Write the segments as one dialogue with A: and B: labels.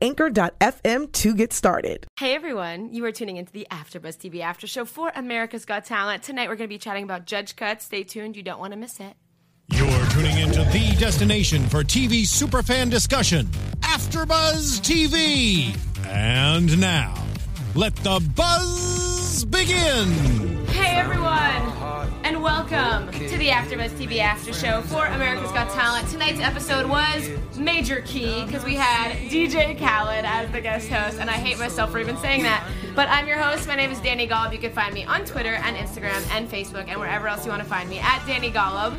A: anchor.fm to get started.
B: Hey everyone, you are tuning into the AfterBuzz TV After Show for America's Got Talent. Tonight we're going to be chatting about Judge Cuts. Stay tuned, you don't want to miss it.
C: You're tuning into the destination for TV superfan discussion, AfterBuzz TV. And now, let the buzz begin.
B: Hey everyone, and welcome to the AfterBuzz TV After Show for America's Got Talent. Tonight's episode was Major Key because we had DJ Khaled as the guest host, and I hate myself for even saying that. But I'm your host. My name is Dani Golub. You can find me on Twitter and Instagram and Facebook and wherever else you want to find me at Dani Golub.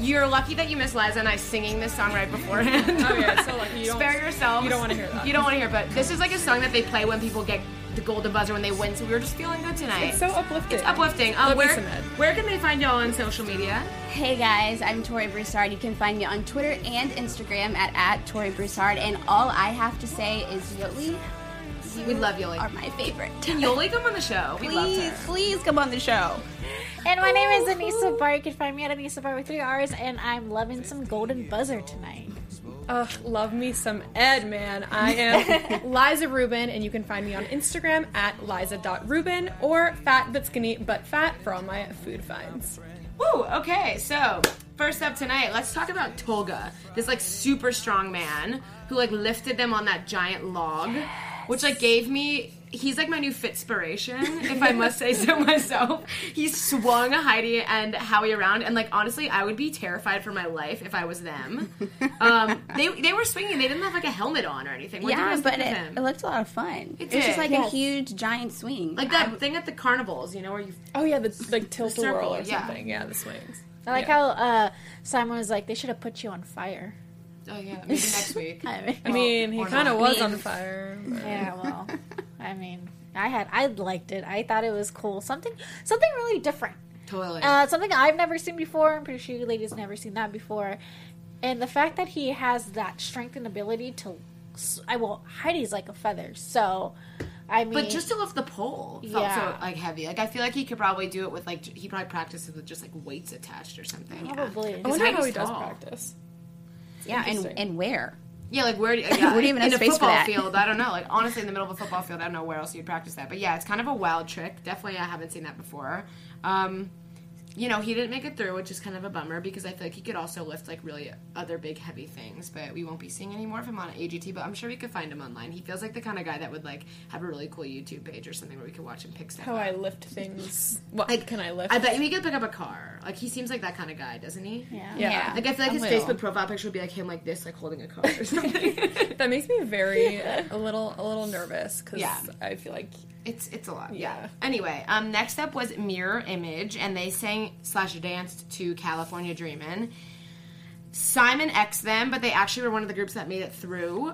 B: You're lucky that you missed Liza and I singing this song right beforehand.
D: Oh yeah, so lucky. You don't,
B: Spare yourself.
D: You don't want to hear that.
B: You don't want to hear, but this is like a song that they play when people get the golden buzzer when they win. So we were just feeling good tonight.
D: It's so uplifting.
B: It's uplifting. Um,
D: Love me
B: where, where can they find y'all on social media?
E: Hey guys, I'm Tori Broussard. You can find me on Twitter and Instagram at, at Tori Broussard. And all I have to say is Yoli.
B: We love Yoli.
E: Are my favorite.
B: Can Yoli come on the show? We love
E: please,
B: her.
E: please come on the show.
F: And my name is Anissa oh. Barr. You can find me at Anissa Barr with three R's, and I'm loving some golden buzzer tonight.
D: Ugh, love me some Ed, man. I am Liza Ruben, and you can find me on Instagram at liza.ruben or fat but skinny but fat for all my food finds.
B: Woo, okay, so first up tonight, let's talk about Tolga, this like super strong man who like lifted them on that giant log, which like gave me. He's like my new Fitspiration, if I must say so myself. He swung Heidi and Howie around, and like honestly, I would be terrified for my life if I was them. Um, they they were swinging; they didn't have like a helmet on or anything. What
E: yeah, but it,
B: him?
E: it looked a lot of fun.
B: It
E: It was just like
F: Yes.
E: a huge giant swing.
B: like that thing at the carnivals, you know, where you
D: Oh yeah, the like tilt a
B: circle,
D: whirl or something. Yeah, the swings.
F: I like
D: Yeah.
F: how uh, Simon was like, they should have put you on fire.
B: Oh yeah, maybe next week.
F: I mean,
D: I mean, he kind of was
E: I
D: on fire. but-
F: yeah, well, I mean, I had, I liked it. I thought it was cool. Something, something really different.
B: Totally.
F: Uh, something I've never seen before. I'm pretty sure you ladies never seen that before. And the fact that he has that strength and ability to, I well, Heidi's like a feather. So, I mean,
B: But just to lift the pole felt
F: Yeah.
B: so like heavy. Like I feel like he could probably do it with like he probably practices with just like weights attached or something.
F: probably.
D: I
B: His
D: wonder
B: height
D: how
B: is
D: he does
B: tall.
D: practice.
E: yeah, and, and where?
B: Yeah, like where? Do, yeah,
E: Where do you even
B: in a football field? I don't know. Like honestly, in the middle of a football field, I don't know where else you'd practice that. But yeah, it's kind of a wild trick. Definitely, I haven't seen that before. Um, you know, he didn't make it through, which is kind of a bummer because I feel like he could also lift like really other big heavy things. But we won't be seeing any more of him on AGT. But I'm sure we could find him online. He feels like the kind of guy that would like have a really cool YouTube page or something where we could watch him pick stuff.
D: How
B: up.
D: I lift things. What
B: Like,
D: can I lift?
B: I bet you he could pick up a car. Like he seems like that kind of guy, doesn't he?
F: yeah.
D: yeah.
B: Like I feel like
D: A
B: his
D: little.
B: Facebook profile picture would be like him like this, like holding a car or something.
D: That makes me very a little a little nervous because
B: Yeah.
D: I feel like
B: it's it's a lot. Yeah.
D: Yeah.
B: Anyway, um, next up was Mirror Image, and they sang slash danced to California Dreamin'. Simon X them, but they actually were one of the groups that made it through.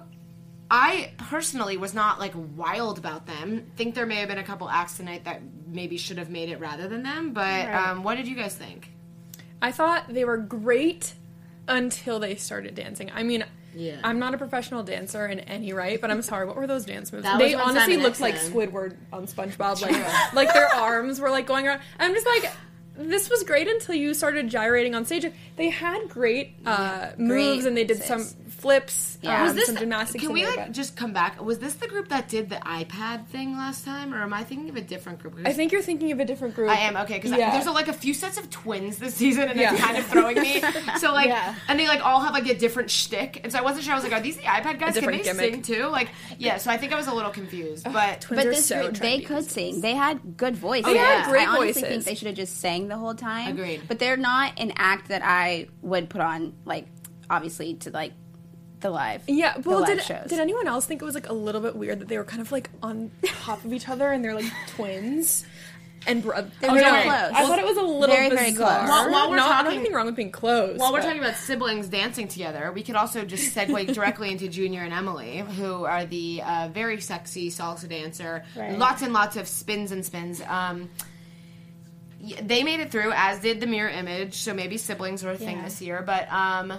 B: I personally was not like wild about them. Think there may have been a couple acts tonight that maybe should have made it rather than them. But um, what did you guys think?
D: I thought they were great until they started dancing. I mean,
B: Yeah.
D: I'm not a professional dancer in any right, but I'm sorry. What were those dance moves?
B: That
D: they honestly
B: Simon
D: looked like Squidward on SpongeBob. Like, like their arms were like going around. I'm just like, this was great until you started gyrating on stage. They had great uh, moves and they did some flips,
E: Yeah.
D: um,
E: Was
B: this
D: some gymnastics.
B: Can we
D: there,
B: like
D: but-
B: just come back? Was this the group that did the iPad thing last time, or am I thinking of a different group?
D: I think you're thinking of a different group.
B: I am okay because
D: Yeah.
B: there's a, like a few sets of twins this season, and
D: Yeah.
B: it's kind of throwing me. So like,
F: Yeah.
B: and they like all have like a different shtick, and so I wasn't sure. I was like, are these the iPad guys? Can they
D: different gimmick.
B: sing too? Like, yeah. So I think I was a little confused, but
D: Twins
E: But
D: are
E: this
D: so
E: group, they could sing. They had good voices.
B: They had
D: great
E: I honestly
D: voices.
E: think they should have just sang the whole time.
B: Agreed.
E: But they're not an act that I would put on, like, obviously, to, like, the live.
D: Yeah, well,
E: live
D: did,
E: shows.
D: did anyone else think it was like a little bit weird that they were kind of like on top of each other and they're like twins? and bro-
E: They
D: oh,
E: were
D: no,
E: very close.
D: I thought it was a little
E: Very, very close.
B: While- while we're
D: not,
B: talking-
D: nothing wrong with being close.
B: While we're talking about siblings dancing together, we could also just segue directly into Junior and Emily, who are the uh, very sexy salsa dancer.
F: Right.
B: Lots and lots of spins and spins. Um, y- they made it through, as did the mirror image. So maybe siblings are a thing
F: Yeah.
B: this year, but. Um,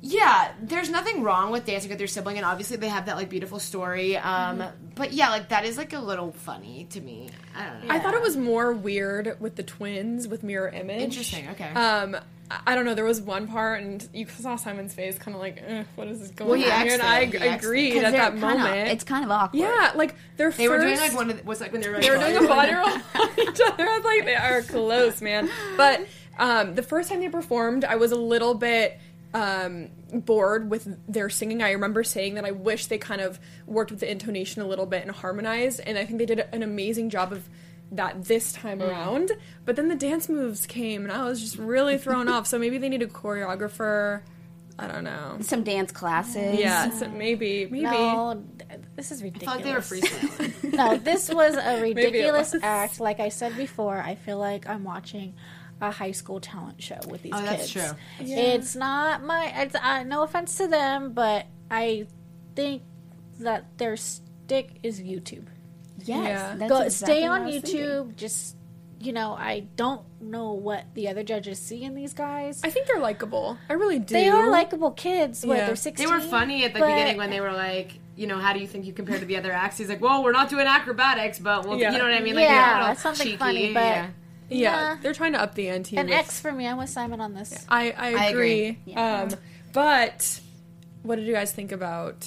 B: yeah, there's nothing wrong with dancing with your sibling, and obviously they have that like beautiful story. Um, But yeah, like that is like a little funny to me. I don't know.
D: I thought it was more weird with the twins with mirror image.
B: Interesting, okay.
D: Um, I- I don't know. There was one part, and you saw Simon's face, kind of like, eh, "What is this going
B: Well, he
D: on?" here? And I
B: it. He X'd it.
D: agreed
E: 'Cause
D: at that
E: kinda-
D: moment.
E: it's kind of awkward.
D: yeah, like their
B: they
D: first.
B: were doing like one of the, was like when they were
D: they were doing a body roll
B: rolling.
D: on each other. I was like, they are close, man. But um, the first time they performed, I was a little bit um, bored with their singing. I remember saying that I wish they kind of worked with the intonation a little bit and harmonized, and I think they did an amazing job of that this time around. But then the dance moves came, and I was just really thrown off. So maybe they need a choreographer. I don't know.
E: Some dance classes.
D: Yeah, so maybe, maybe.
F: No, this is
B: I
F: ridiculous.
B: felt like they were freestyling.
F: no, this was a ridiculous
D: was.
F: act. Like I said before, I feel like I'm watching a high school talent show with these
B: Oh,
F: kids.
B: that's true.
F: It's not my. It's uh, no offense to them, but I think that their stick is YouTube.
E: Yes.
D: Yeah.
E: that's
F: Go
E: exactly
F: stay on
E: I was thinking.
F: YouTube. Just you know, I don't know what the other judges see in these guys.
D: I think they're likable. I really do.
F: they are likable kids. What
D: Yeah.
F: they're
B: They were funny at the
F: but-
B: beginning when they were like, you know, how do you think you compare to the other acts? He's like, well, we're not doing acrobatics, but we'll,
D: Yeah.
B: you know what I mean? Like, they're a
F: Yeah,
B: little
F: something
B: cheeky,
F: funny, but-
B: yeah.
D: Yeah,
F: Nah.
D: they're trying to up the ante.
F: An
D: with-
F: X for me. I'm with Simon on this.
D: I, I
B: I
D: agree.
B: agree.
E: Yeah.
D: Um, but what did you guys think about?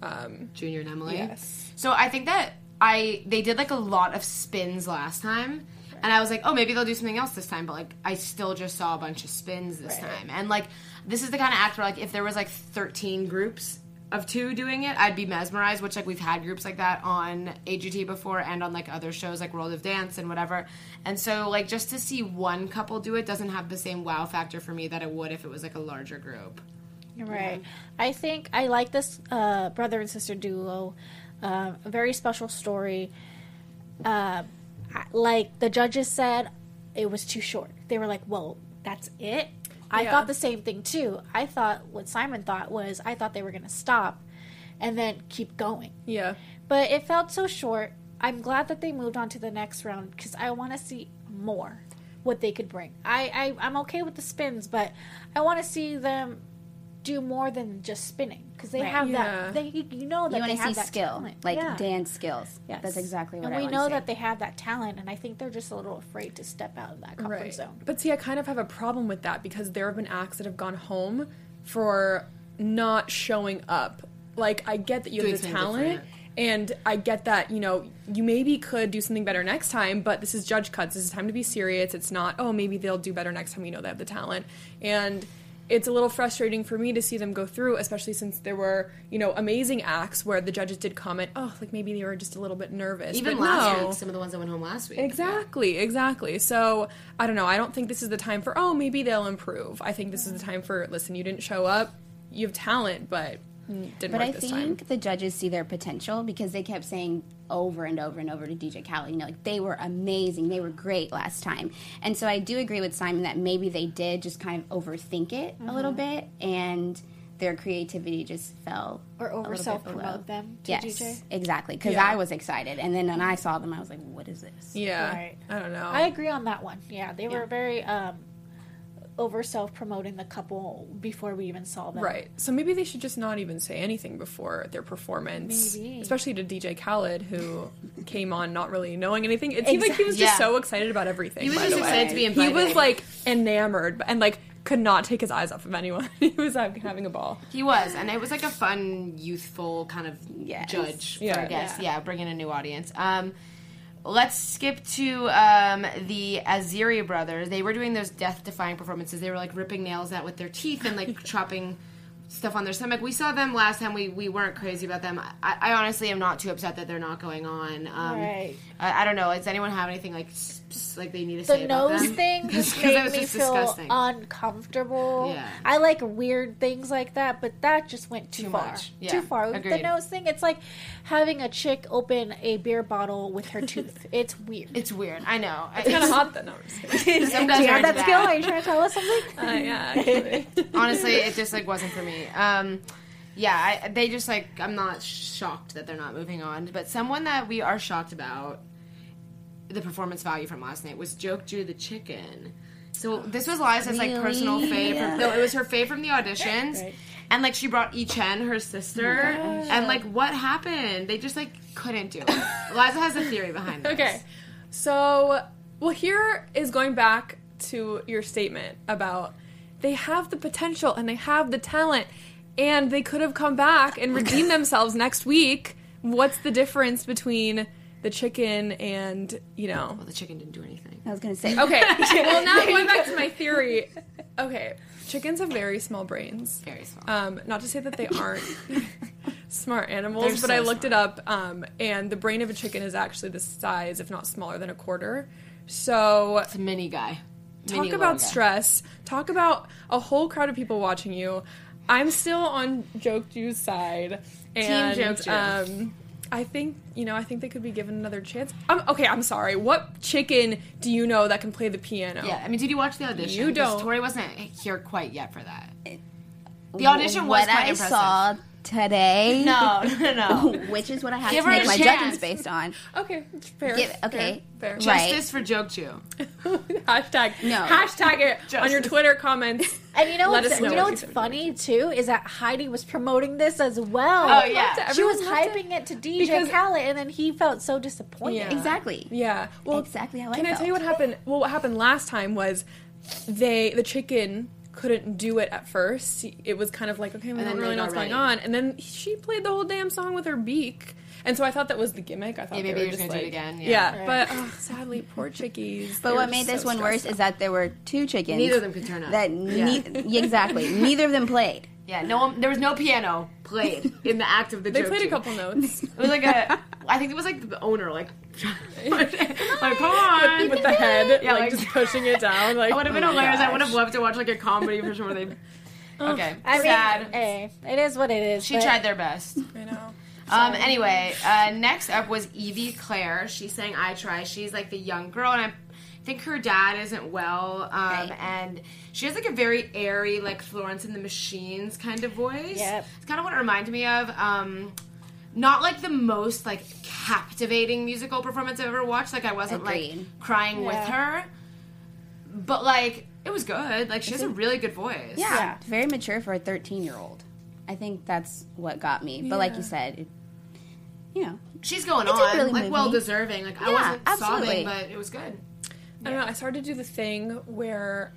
D: Um,
B: Junior and Emily.
D: Yes.
B: So I think that I they did like a lot of spins last time. And I was like, oh, maybe they'll do something else this time. But like, I still just saw a bunch of spins this time. And like, this is the kind of act where like, if there was like 13 groups of two doing it, I'd be mesmerized. Which like we've had groups like that on AGT before and on like other shows like World of Dance and whatever. And so like, just to see one couple do it doesn't have the same wow factor for me that it would if it was like a larger group.
F: Right. I think I like this uh, brother and sister duo. Uh, a very special story. Uh, like the judges said, it was too short. They were like, "Well, that's it." I
D: Yeah.
F: thought the same thing too. I thought what Simon thought was I thought they were going to stop and then keep going.
D: yeah,
F: But it felt so short. I'm glad that they moved on to the next round because I want to see more what they could bring. I, I I'm okay with the spins, but I want to see them do more than just spinning because they
E: Right.
F: have
D: Yeah.
F: that. They you you know that
E: You
F: they have
E: see
F: that
E: skill,
F: talent.
E: like
F: Yeah.
E: dance skills.
F: Yes.
E: That's exactly what
F: and
E: I
F: we
E: wanna
F: know
E: see.
F: that they have that talent, and I think they're just a little afraid to step out of that comfort
D: right.
F: zone.
D: But see, I kind of have a problem with that because there have been acts that have gone home for not showing up. Like, I get that you
B: Doing
D: have the talent.
B: different.
D: And I get that, you know, you maybe could do something better next time, but this is judge cuts. This is time to be serious. It's not, oh, maybe they'll do better next time. We know they have the talent. And it's a little frustrating for me to see them go through, especially since there were, you know, amazing acts where the judges did comment, oh, like maybe they were just a little bit nervous.
B: Even
D: But
B: last
D: no.
B: week, some of the ones that went home last week.
D: Exactly, exactly. So I don't know. I don't think this is the time for oh maybe they'll improve. I think this is the time for listen. You didn't show up. You have talent, but didn't work this time.
E: But
D: work
E: I
D: this
E: think
D: time.
E: the judges see their potential because they kept saying over and over and over to DJ Khaled, you know, like they were amazing, they were great last time. And so I do agree with Simon that maybe they did just kind of overthink it a little
F: Mm-hmm.
E: bit and their creativity just fell
F: Or
E: a
F: over
E: little
F: self-promote them to
E: yes,
F: DJ?
E: exactly. Because
D: Yeah.
E: I was excited, and then when I saw them, I was like, "What is this?"
D: Yeah,
F: Right.
D: I don't know.
F: I agree on that one. Yeah, they were very um, over self promoting the couple before we even saw them.
D: Right. So maybe they should just not even say anything before their performance.
F: Maybe.
D: Especially to DJ Khaled, who came on not really knowing anything. It seemed like he was just
B: Yeah.
D: so excited about everything.
B: He was
D: by
B: just
D: the way.
B: excited to be
D: He was like enamored and like could not take his eyes off of anyone. he was uh, having a ball.
B: He was, and it was like a fun, youthful kind of
E: Yes.
B: judge for
D: Yeah.
B: a guest.
F: Yeah.
B: Yeah. bringing a new audience. Um, let's skip to um, the Aziri brothers. They were doing those death-defying performances. They were like ripping nails out with their teeth and like chopping stuff on their stomach. We saw them last time. We we weren't crazy about them. I, I honestly am not too upset that they're not going on. Um,
F: Right.
B: I, I don't know. Does anyone have anything like s- s- like they need to
F: the
B: say about
F: nose
B: them?
F: thing just
B: 'Cause that
F: made
B: was
F: me
B: just
F: feel
B: disgusting.
F: uncomfortable.
B: Yeah.
F: I like weird things like that, but that just went too,
B: Too
F: far.
B: much. Yeah,
F: Too far. With
B: the
F: nose thing, it's like having a chick open a beer bottle with her tooth. It's weird.
B: It's weird. I know.
D: It's kind of hot then. No, I'm just kidding.
B: Some
F: Do
B: guys
F: you
B: are
F: have that skill? Are you trying to tell us something?
D: Uh, yeah.
B: Honestly, it just like wasn't for me. Um, yeah, I, they just like I'm not shocked that they're not moving on, but someone that we are shocked about the performance value from last night was Joju the chicken. So this was Liza's like personal fave.
E: Yeah.
B: No, it was her fave from the auditions.
F: Right.
B: And like she brought I Chen, her sister, oh and like what happened? They just like couldn't do it. Liza has a theory behind this.
D: Okay. So, well, here is going back to your statement about they have the potential and they have the talent and they could have come back and redeemed themselves next week. What's the difference between the chicken and, you know,
B: Well, the chicken didn't do anything.
E: I was gonna say.
D: Okay. well, now going back to my theory. Okay, chickens have very small brains.
B: Very small.
D: Um, not to say that they aren't smart animals,
B: They're
D: but
B: so
D: I looked
B: smart.
D: it up, um, and the brain of a chicken is actually the size, if not smaller than a quarter. So
B: It's a mini guy.
D: talk
B: Mini
D: about
B: little guy.
D: stress. Talk about a whole crowd of people watching you. I'm still on Joju's side, and
B: Joju.
D: um, I think you know. I think they could be given another chance. Um, okay, I'm sorry. What chicken do you know that can play the piano?
B: Yeah, I mean, did you watch the audition?
D: You don't.
B: Tori wasn't here quite yet for that. The audition was
E: what
B: quite
E: I
B: impressive.
E: saw today.
B: No, no, no.
E: Which is what I have
B: Give
E: to
B: her
E: make
B: a
E: my
B: chance.
E: judgments based on.
D: Okay, fair.
E: Give- okay.
D: fair.
E: Right.
B: Justice for Joju.
D: hashtag
E: No.
D: hashtag it on your Twitter comments.
F: And you know
D: Let
F: what's
D: us know
F: you know
D: what
F: what's
D: you think.
F: funny too is that Heidi was promoting this as well.
B: Oh, yeah.
F: she was
D: loved
F: hyping it to DJ
D: Because-
F: Khaled, and then he felt so disappointed.
D: Yeah.
E: Exactly.
D: Yeah. Well,
E: Exactly how I
D: Can I tell you
E: felt.
D: what happened? Well, what happened last time was they the chicken couldn't do it at first. It was kind of like okay, we don't really know
B: got
D: what's going on, and then she played the whole damn song with her beak. And so I thought that was the gimmick. I thought
B: Yeah,
D: they
B: maybe
D: were
B: you're just
D: just
B: gonna do it again, yeah.
D: Yeah,
F: Right.
D: but oh, sadly, poor chickies.
E: But what made this
D: so
E: one worse
D: stressed
E: is that there were two chickens.
B: Neither of them could turn up.
E: That
B: Yeah.
E: ne- exactly. Neither of them played.
B: Yeah, no one, there was no piano played in the act of the
D: They
B: Joke
D: played a couple notes
B: It was like a, I think it was like the owner, like, like come on.
D: with the head,
B: Yeah,
D: like,
B: like-
D: just pushing it down. Like
B: That would have been
E: Oh my
B: hilarious. I would have loved to watch like a comedy for sure. They, okay,
F: I mean,
B: sad.
F: hey, it is what it is.
B: She
F: but-
B: tried their best.
D: I know.
B: Um, anyway, uh, next up was Evie Clair. She sang I Try. She's like the young girl, and I think her dad isn't well. Um,
E: Okay.
B: And she has like a very airy, like Florence and the Machines kind of voice.
F: Yep.
B: It's kind of what it reminded me of. Um, not like the most like captivating musical performance I've ever watched. Like I wasn't like
E: Agreed.
B: crying with her, but like it was good. Like she has a really good voice.
E: Yeah,
F: Yeah.
E: very mature for a 13 year old. I think that's what got me. But like you said, it, you know,
B: she's going
E: It's
B: on
E: really
B: like well deserving. Like I wasn't
E: absolutely.
B: sobbing, but it was good.
D: I don't know. I started to do the thing where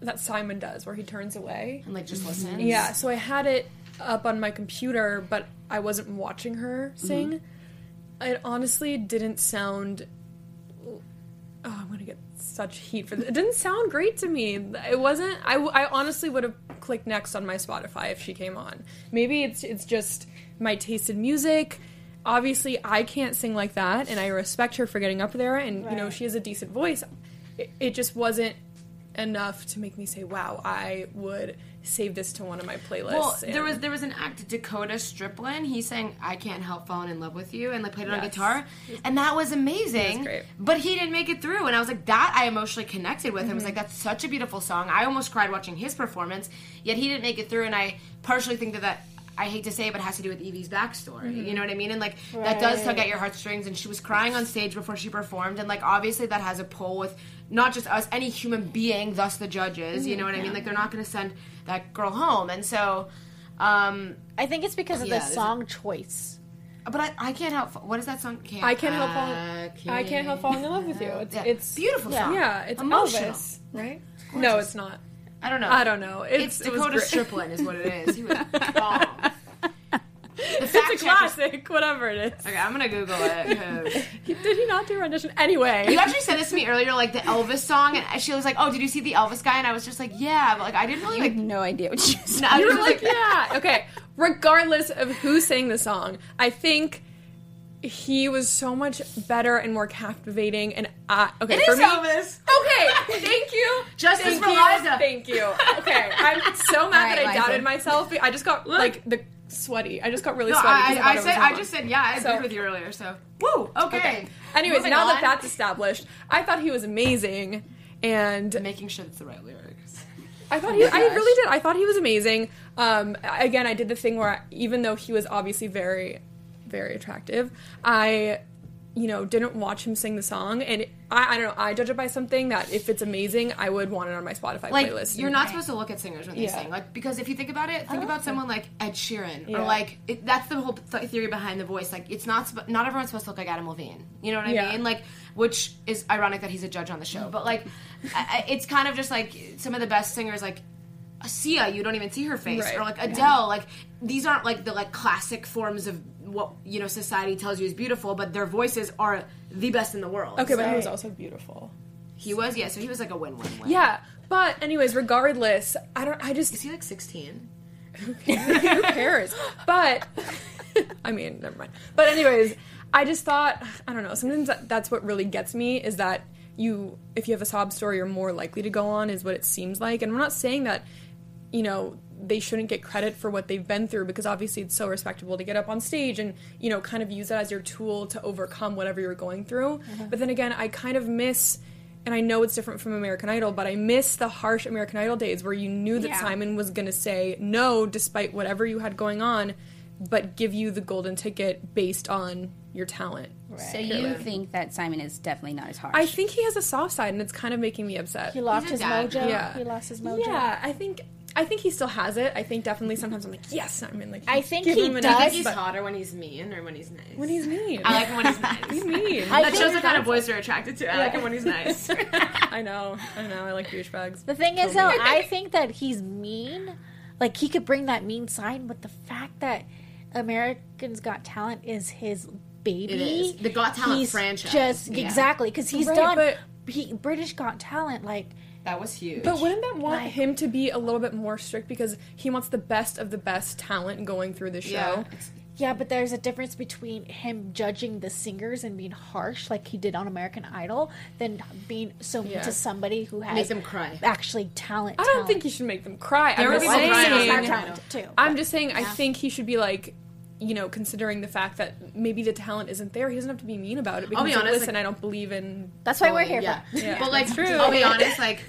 D: that Simon does, where he turns away.
B: And like just mm-hmm. listen.
D: Yeah, so I had it up on my computer, but I wasn't watching her mm-hmm. sing. It honestly didn't sound. Oh, I'm gonna get such heat for this. It didn't sound great to me. It wasn't. I, w- I honestly would have clicked next on my Spotify if she came on. Maybe it's it's just my taste in music. Obviously, I can't sing like that, and I respect her for getting up there. And you know, she has a decent voice. It, it just wasn't enough to make me say, "Wow, I would save this to one of my playlists."
B: Well, there was there was an act Dakota Striplin. He sang "I Can't Help Falling in Love with You" and like played it on guitar, and that was amazing.
D: Was great.
B: But he didn't make it through, and I was like, that I emotionally connected with him. I
D: Mm-hmm.
B: was like, that's such a beautiful song. I almost cried watching his performance, yet he didn't make it through, and I partially think that that. I hate to say it, but it has to do with Evie's backstory.
D: Mm-hmm.
B: You know what I mean? And like that does tug at your heartstrings. And she was crying on stage before she performed, and like obviously that has a pull with not just us, any human being, thus the judges. You know what I mean? Like they're not going to send that girl home, and so. Um,
F: I think it's because of
B: Yeah,
F: the
B: there's a-
F: song choice.
B: but I, I can't help. What is that song? Can't,
D: I can't help falling.
B: I
D: I can't help falling in love with you. It's
B: Yeah.
D: it's
B: beautiful
F: yeah.
B: song.
D: Yeah, it's
B: Emotional.
D: Elvis, right? No, it's not.
B: I don't know.
D: I don't know.
B: It's
D: It's, it
B: Dakota. Striplin is what it is. He was bomb.
D: it's a classic, whatever it is.
B: Okay, I'm gonna Google it.
D: Did he not do a rendition? Anyway.
B: You actually said this to me earlier, like the Elvis song, and she was like, "Oh, did you see the Elvis guy?" And I was just like, "Yeah," but like I didn't really
E: I have
B: like.
E: no idea what you said.
B: No,
D: You were like, yeah. Okay. Regardless of who sang the song, I think he was so much better and more captivating. And I, okay,
B: It
D: for
B: is
D: me,
B: Elvis.
D: Okay, thank you.
B: Justice
D: thank
B: for
D: you,
B: Liza.
D: Thank you. Okay, I'm so mad
E: All
D: that
E: right,
D: I doubted myself. I just got like the sweaty. I just got really
B: No,
D: sweaty.
B: I, I, I said, I just said, yeah, I
D: So-
B: agreed with you earlier. So, woo, okay.
D: Okay. Anyways,
B: Moving
D: now that that's established, I thought he was amazing, and
B: making sure it's the right lyrics.
D: I thought he, I really did. I thought he was amazing. Um, again, I did the thing where even though he was obviously very, very attractive, I, you know, didn't watch him sing the song, and I, I don't know. I judge it by something that if it's amazing, I would want it on my Spotify
B: Like
D: playlist.
B: you're not supposed to look at singers when they
D: Yeah.
B: sing, like because if you think about it, think oh, about someone like Ed Sheeran
D: Yeah.
B: or like it, that's the whole th- theory behind the voice. Like it's not not everyone's supposed to look like Adam Levine. You know what I
D: Yeah.
B: mean? Like which is ironic that he's a judge on the show, but like I- it's kind of just like some of the best singers like. Sia, you don't even see her face,
D: Right.
B: or like Adele. Like these aren't like the like classic forms of what you know society tells you is beautiful, but their voices are the best in the world.
D: okay, but he was also beautiful.
B: he was yeah, so he was like a win-win-win.
D: Yeah, but anyways, regardless, I don't. I just
B: is he like sixteen?
D: who cares? But I mean, never mind. But anyways, I just thought I don't know. Sometimes that, that's what really gets me is that you, if you have a sob story, you're more likely to go on, is what it seems like. And I'm not saying that you know they shouldn't get credit for what they've been through because obviously it's so respectable to get up on stage and you know kind of use that as your tool to overcome whatever you're going through. Mm-hmm. But then again, I kind of miss. And I know it's different from American Idol, but I miss the harsh American Idol days where you knew that
E: Yeah.
D: Simon was going to say no despite whatever you had going on, but give you the golden ticket based on your talent.
E: So you think that Simon is definitely not as harsh?
D: I think he has a soft side, and it's kind of making me upset.
F: He lost his
B: dad.
F: mojo.
D: Yeah.
F: He lost his mojo.
D: Yeah, I think I think he still has it. I think definitely sometimes I'm like, yes, Simon. Like,
F: I think
D: give
F: he
D: him
F: does.
B: I
D: X,
B: think he's hotter when he's mean or when he's nice.
D: when he's mean.
B: I like him when he's nice.
D: he's mean.
F: I
B: that shows the kind of boys you're attracted to. I like him when he's nice.
D: I know, I know. I like douchebags.
F: The thing is, though, I think that he's mean. Like he could bring that mean side, but the fact that Americans Got Talent is his baby,
B: It is. The Got Talent
F: he's
B: franchise.
F: Just
B: Yeah.
F: exactly because he's
D: Right,
F: done.
D: but-
F: he, British Got Talent, like
B: that was huge.
D: But wouldn't that want
F: Like-
D: him to be a little bit more strict because he wants the best of the best talent going through the show?
F: yeah, Yeah, but there's a difference between him judging the singers and being harsh, like he did on American Idol, than being so mean
D: Yeah.
F: to somebody who has
B: Make them cry.
F: actually talent.
D: I don't
F: talent.
D: think he should make them cry.
B: There
D: I'm
B: were
D: just
B: people crying on
D: saying.
B: American Idol.
F: too.
D: I'm just saying. I think he should be like, you know, considering the fact that maybe the talent isn't there, he doesn't have to be mean about it. Because
B: I'll be
D: like,
B: honest,
D: listen,
B: like-
D: I don't believe in.
F: That's why we're here.
B: Yeah.
F: For.
D: Yeah,
B: but like,
D: true.
B: I'll be honest, like.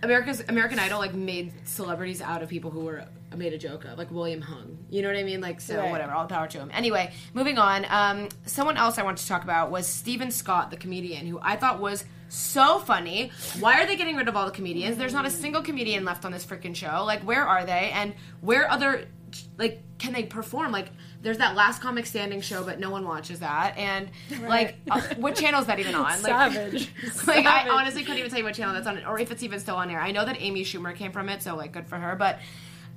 B: America's American Idol like made celebrities out of people who were made a joke of, like William Hung. You know what I mean? Like so,
F: Right.
B: whatever. All the power to him. Anyway, moving on. Um, someone else I wanted to talk about was Stephen Scott, the comedian, who I thought was so funny. Why are they getting rid of all the comedians? There's not a single comedian left on this freaking show. Like, where are they? And where other like can they perform? Like, there's that Last Comic Standing show, but no one watches that. And like, uh, what channel is that even on? Like,
D: Savage.
B: like I honestly couldn't even tell you what channel that's on, or if it's even still on air. I know that Amy Schumer came from it, so like good for her. But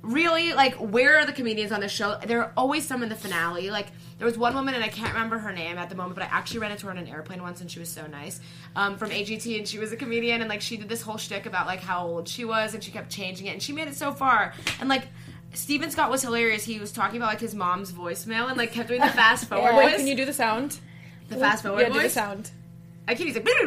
B: really, like, where are the comedians on the show? There are always some in the finale. Like, there was one woman, and I can't remember her name at the moment, but I actually ran into her on an airplane once, and she was so nice. Um, from AGT, and she was a comedian, and like she did this whole shtick about like how old she was, and she kept changing it, and she made it so far, and like. Steven Scott was hilarious. He was talking about like his mom's voicemail and like kept doing the fast forward
D: Wait,
B: voice.
D: can you do the sound?
B: the fast forward
D: Yeah, do the sound.
B: I can't. He's like.
D: no,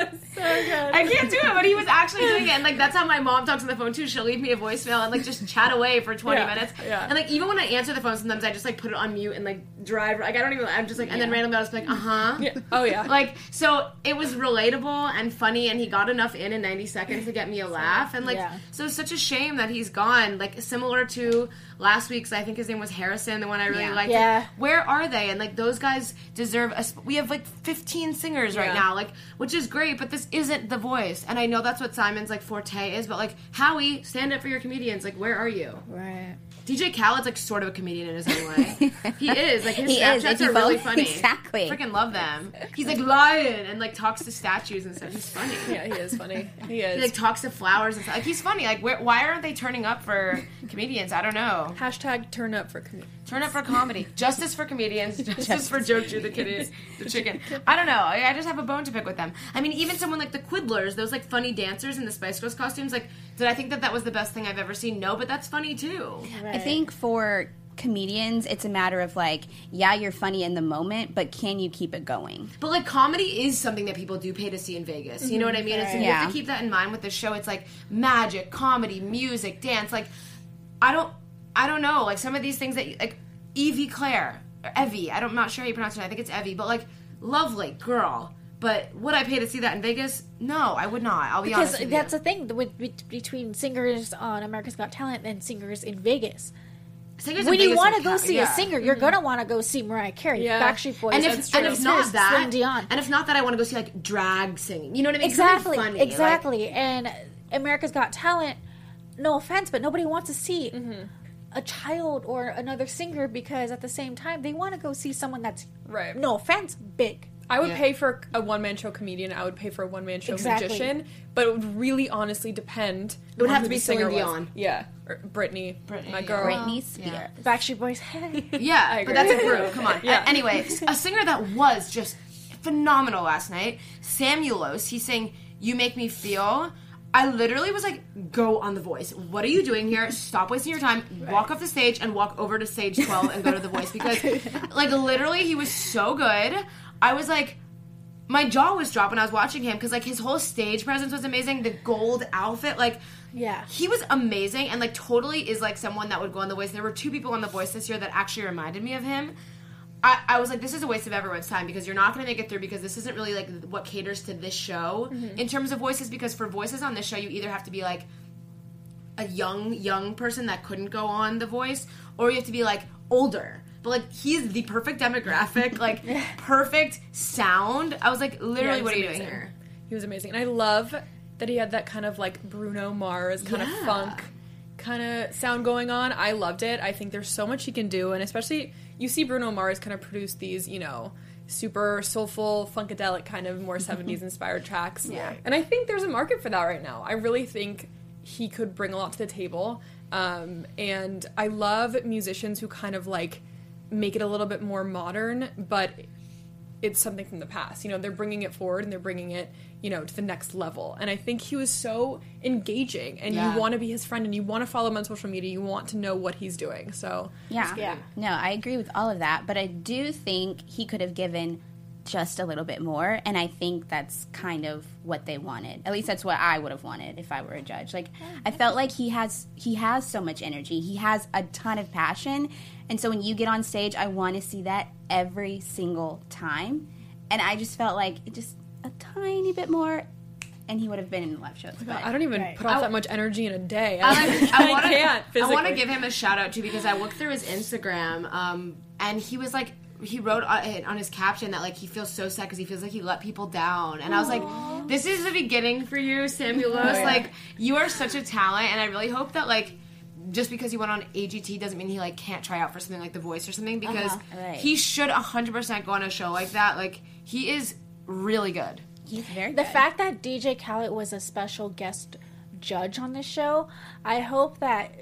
D: it's so good.
B: I can't do it, but he was actually doing it. And like that's how my mom talks on the phone too. She'll leave me a voicemail and like just chat away for twenty
D: Yeah,
B: minutes.
D: yeah.
B: And like even when I answer the phone, sometimes I just like put it on mute and like drive. Like I don't even. I'm just like, and then randomly I'll just be like, uh huh.
D: Yeah. Oh yeah.
B: Like so, it was relatable and funny, and he got enough in in 90 seconds to get me a laugh. And like,
F: Yeah.
B: so it's such a shame that he's gone. Like similar to last week's, I think his name was Harrison, the one I really
E: Yeah.
B: liked.
F: Yeah.
B: Where are they? And like those guys deserve. A, sp- we have like 15 singers right now, like which is great, but this isn't the voice. And I know that's what Simon's like forte is, but like Howie, stand up for your comedians. Like where are you?
F: Right.
B: DJ Khaled's like sort of a comedian in his own way. he is like his
E: He is,
B: Snapchats
E: if you
B: are really
E: follow-
B: funny.
E: Exactly.
B: freaking love them. He's like lion and like talks to statues and stuff. He's funny.
D: Yeah, he is funny. He is.
B: He like talks to flowers and stuff. Like he's funny. Like where, why aren't they turning up for comedians? I don't know.
D: Hashtag turn up for comedians.
B: Turn up for comedy. Justice for comedians. Justice for Joju the kitty, the chicken. I don't know. I, I just have a bone to pick with them. I mean, even someone like the Quiddlers, those like funny dancers in the Spice Girls costumes. Like, did I think that that was the best thing I've ever seen? No, but that's funny too.
E: I think for comedians, it's a matter of like, yeah, you're funny in the moment, but can you keep it going?
B: But like comedy is something that people do pay to see in Vegas. You know what I mean? And so you have to keep that in mind with the show. It's like magic, comedy, music, dance. Like I don't I don't know. Like some of these things that you- like Evie Clair or Evie. I don't, I'm not sure how you pronounce it. I think it's Evie. But like lovely girl. But would I pay to see that in Vegas? No, I would not. I'll be
F: because
B: honest with
F: that's
B: you.
F: the thing with, with, between singers on America's Got Talent and singers in Vegas.
B: Singers in Vegas.
F: when you want to go see
B: yeah.
F: a singer, you're gonna want to go see Mariah Carey,
D: Yeah.
F: Backstreet Boys,
B: And if, and
F: true.
B: if not that,
F: Celine Dion.
B: and if not that, I want to go see like drag singing. You know what I mean?
F: Exactly,
B: funny, like-
F: exactly. and America's Got Talent. No offense, but nobody wants to see
B: Mm-hmm.
F: A child or another singer because at the same time they want to go see someone that's
D: Right.
F: no offense big.
D: I would
B: Yeah.
D: pay for a one man show comedian. I would pay for a one man show
F: Exactly.
D: magician. But it would really honestly depend.
B: It would
D: on
B: have
D: who
B: to be
D: the singer
B: Celine
D: was.
B: Dion.
D: Yeah, or Britney,
B: Britney,
D: my girl.
E: Britney Spears.
B: yeah.
F: Backstreet Boys, hey.
B: Yeah,
D: agree.
B: but that's a group. Come on.
D: Yeah.
B: A- Anyway, a singer that was just phenomenal last night, Samuelos. He's saying, "You make me feel." I literally was like, "Go on the Voice. What are you doing here? Stop wasting your time. Walk off the stage and walk over to stage twelve and go to the Voice because, like, literally, he was so good. I was like." My jaw was dropped when I was watching him because like his whole stage presence was amazing. The gold outfit, like
F: Yeah.
B: he was amazing and like totally is like someone that would go on the voice there were two people on the voice this year that actually reminded me of him I, I was like this is a waste of everyone's time because you're not going to make it through because this isn't really like what caters to this show mm-hmm. in terms of voices because for voices on this show you either have to be like a young young person that couldn't go on the voice or you have to be like older but like he's the perfect demographic like perfect sound i was like literally
D: Yeah, he
B: what
D: was
B: are you doing here
D: He was amazing. And I love that he had that kind of like Bruno Mars kind
B: Yeah.
D: of funk kind of sound going on. I loved it. I think there's so much he can do. And especially, you see Bruno Mars kind of produce these, you know, super soulful, funkadelic kind of more 70s inspired tracks.
B: Yeah.
D: And I think there's a market for that right now. I really think he could bring a lot to the table. Um, and I love musicians who kind of like make it a little bit more modern, but it's something from the past. You know, they're bringing it forward and they're bringing it, you know, to the next level. And I think he was so engaging and
B: Yeah.
D: you want to be his friend and you want to follow him on social media. You want to know what he's doing. So,
E: Yeah.
F: Yeah.
E: No, I agree with all of that, but I do think he could have given just a little bit more, and I think that's kind of what they wanted. At least that's what I would have wanted if I were a judge. Like I felt like he has he has so much energy. He has a ton of passion. And so when you get on stage, I want to see that every single time. And I just felt like it just a tiny bit more and he would have been in the live shows. But
D: I don't even
F: Right.
D: put off that much energy in a day.
B: I, I, wanna,
D: can't
B: I want to give him a shout out too because I looked through his Instagram, um, and he was like, he wrote on on his caption that like he feels so sad because he feels like he let people down, and I was like, this is the beginning for you, Samuelos. Oh, like you are such a talent, and I really hope that like. Just because he went on AGT doesn't mean he like can't try out for something like The Voice or something because uh-huh.
E: Right.
B: he should 100% go on a show like that. Like he is really good.
E: he's very
F: The
E: good.
F: fact that DJ Khaled was a special guest judge on this show, I hope that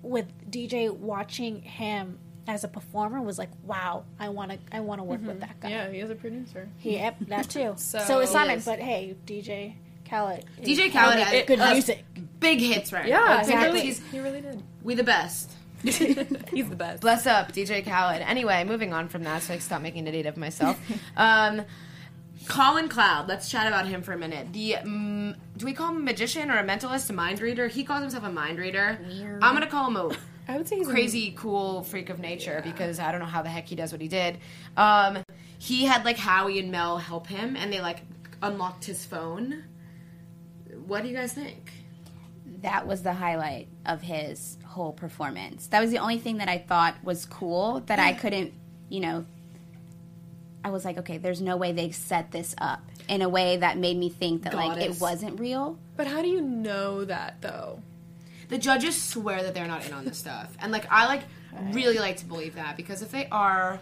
F: with DJ watching him as a performer was like, wow, I want to, I want to work with that guy.
D: Yeah, he is a producer.
F: He, yep, that too.
D: So-
F: so, is Simon,
B: Yes.
F: but hey, DJ Khaled,
B: DJ Khaled has
F: good
B: has
F: music.
B: big hits right
D: Yeah,
B: now. Like,
D: he, really.
B: He's
D: he really did.
B: we the best.
D: He's the best.
B: Bless up, DJ Khaled. Anyway, moving on from that, so I can stop making a date of myself. um, Colin Cloud. Let's chat about him for a minute. The um, do we call him a magician or a mentalist, a mind reader? He calls himself a mind reader.
E: Weird.
B: I'm gonna call him a
D: I would say he's a-
B: crazy, cool freak of nature because I don't know how the heck he does what he did. Um, he had like Howie and Mel help him, and they like unlocked his phone. What do you guys think?
E: that was the highlight of his whole performance. That was the only thing that I thought was cool that I couldn't, you know, I was like, okay, there's no way they set this up in a way that made me think that like it wasn't real.
D: But how do you know that though?
B: The judges swear that they're not in on this stuff, and like I like really like to believe that because if they are,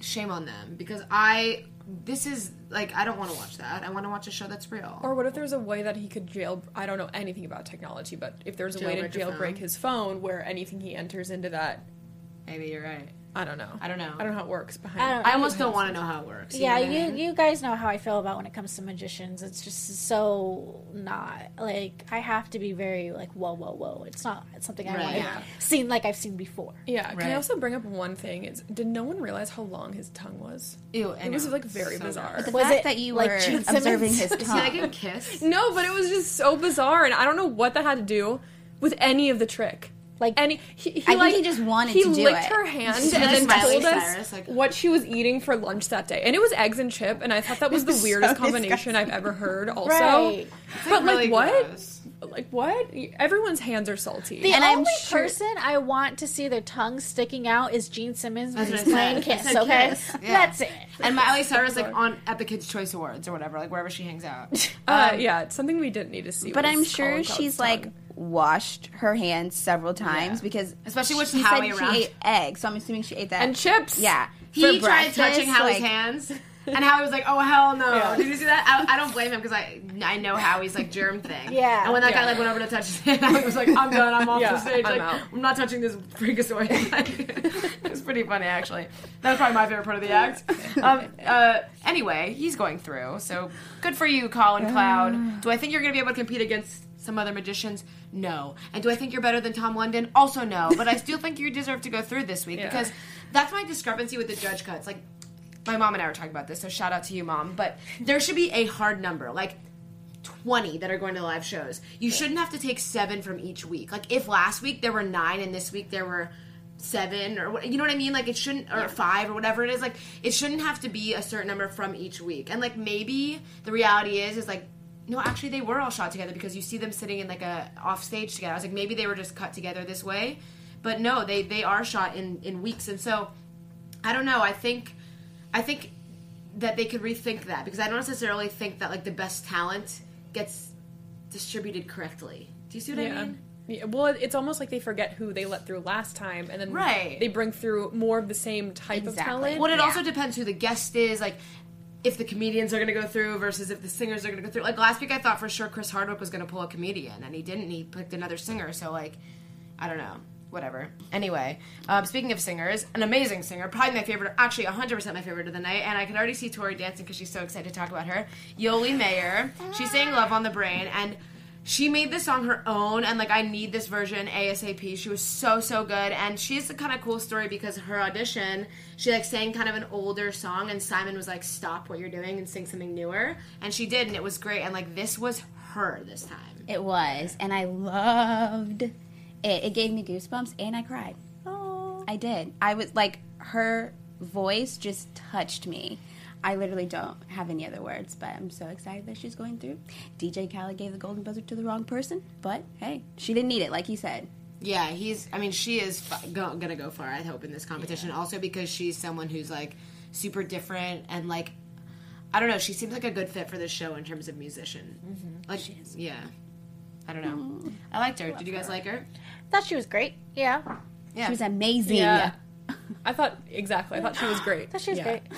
B: shame on them. Because I this is like I don't want to watch that. I want to watch a show that's real.
D: Or what if there's a way that he could jail? I don't know anything about technology, but if there's a way to
B: Jailbreak
D: jailbreak his phone where anything he enters into that,
B: Maybe you're right.
D: I don't know.
B: I don't know.
D: I don't know how it works behind.
F: I don't
B: I almost don't want to know how it works.
F: Yeah,
B: know I
F: you
B: mean?
F: you guys know how I feel about when it comes to magicians. It's just so not like I have to be very like whoa whoa whoa. It's not it's something I
B: Right.
F: want
B: Yeah.
F: to seen like I've seen before.
D: Yeah. Can I also bring up one thing? Is did no one realize how long his tongue was?
B: Ew, I
D: It was like very
B: So
D: bizarre.
B: gross.
E: The
F: Was
E: fact
F: it
E: that you
F: like
E: were
F: Gene
E: observing
F: Simmons?
E: his
B: Is he
E: tongue.
B: like a kiss?
D: No, but it was just so bizarre, and I don't know what that had to do with any of the trick.
F: Like
D: Any, he, he
E: I think he just wanted
D: he
E: to do it.
D: He licked
E: it.
D: her hand
B: Just
D: and then
B: Miley
D: told us
B: like-
D: what she was eating for lunch that day, and it was eggs and chip, and I thought that was the
E: So
D: weirdest combination. I've ever heard. Also,
F: Right.
D: but
B: really
D: like what?
B: gross.
D: Like what? Everyone's hands are salty.
F: the
E: And I'm
F: only
E: sure-
F: person I want to see their tongue sticking out is Gene Simmons when
B: That's
F: he's playing
B: said. I
F: Kiss. Okay,
B: Kiss, yeah.
F: that's it.
B: And Miley Cyrus like on at the Kids Choice Awards or whatever, like wherever she hangs out.
D: uh, yeah, it's something we didn't need to see.
E: But I'm sure
D: Colin Cloud's
E: she's like
D: tongue.
E: Washed her hands several times
B: Yeah.
E: because
B: Especially with
E: she
B: Howie
E: said
B: around.
E: she ate eggs, so I'm assuming she ate that
D: and chips.
E: Yeah,
B: He
E: for
B: tried touching Howie's
E: like-
B: hands, and Howie was like, "Oh hell no!"
D: Yeah.
B: Did you see that? I, I don't blame him because I I know Howie's like germ thing.
F: Yeah.
B: And when that guy like went over to touch his hand, Howie was like, "I'm done. I'm off
D: Yeah,
B: the stage.
D: I'm
B: like,
D: out."
B: I'm not touching this freakazoid." Like, it was pretty funny actually. That was probably my favorite part of the act. Um, uh, anyway, he's going through, so good for you, Colin Cloud. Do I think you're gonna be able to compete against? Some other magicians, no. And do I think you're better than Tom London? Also, no. But I still think you deserve to go through this week
D: Yeah.
B: because that's my discrepancy with the judge cuts. Like, my mom and I were talking about this, so shout out to you, mom. But there should be a hard number, like 20 that are going to live shows. You shouldn't have to take seven from each week. Like, if last week there were nine and this week there were seven or what you know what I mean like it shouldn't or five or whatever it is like it shouldn't have to be a certain number from each week and like maybe the reality is is like no actually they were all shot together because you see them sitting in like a off stage together I was like maybe they were just cut together this way but no they they are shot in in weeks and so I don't know. I think, I think that they could rethink that because I don't necessarily think that like the best talent gets distributed correctly. Do you see what I mean?
D: Yeah, well, it's almost like they forget who they let through last time, and then
B: Right.
D: they bring through more of the same type of
E: Exactly.
D: talent.
B: Well, it
E: Yeah.
B: also depends who the guest is. Like, if the comedians are going to go through versus if the singers are going to go through. Like last week, I thought for sure Chris Hardwick was going to pull a comedian, and he didn't. He picked another singer. So like, I don't know. Whatever. Anyway, um, speaking of singers, an amazing singer, probably my favorite, actually 100% my favorite of the night, and I can already see Tori dancing because she's so excited to talk about her. Yoli Mayor. She's saying "Love on the Brain," and she made this song her own and like i need this version asap she was so so good and she's a kind of cool story because her audition she like sang kind of an older song and simon was like stop what you're doing and sing something newer and she did and it was great and like this was her this time
E: It was, and I loved it. It gave me goosebumps, and I cried. Oh, I did. I was like, her voice just touched me. I literally don't have any other words, but I'm so excited that she's going through. DJ Khaled gave the golden buzzer to the wrong person, but hey, she didn't need it, like you said.
B: yeah he's i mean she is f- go, gonna go far i hope in this competition also because she's someone who's like super different and like i don't know she seems like a good fit for this show in terms of musician mm-hmm. like she is. yeah i don't know mm-hmm. i liked her did you guys like her I
F: Thought she was great. Yeah,
B: yeah
E: She was amazing.
D: Yeah. I thought exactly. I thought she was great.
F: thought she was
D: Yeah.
F: great.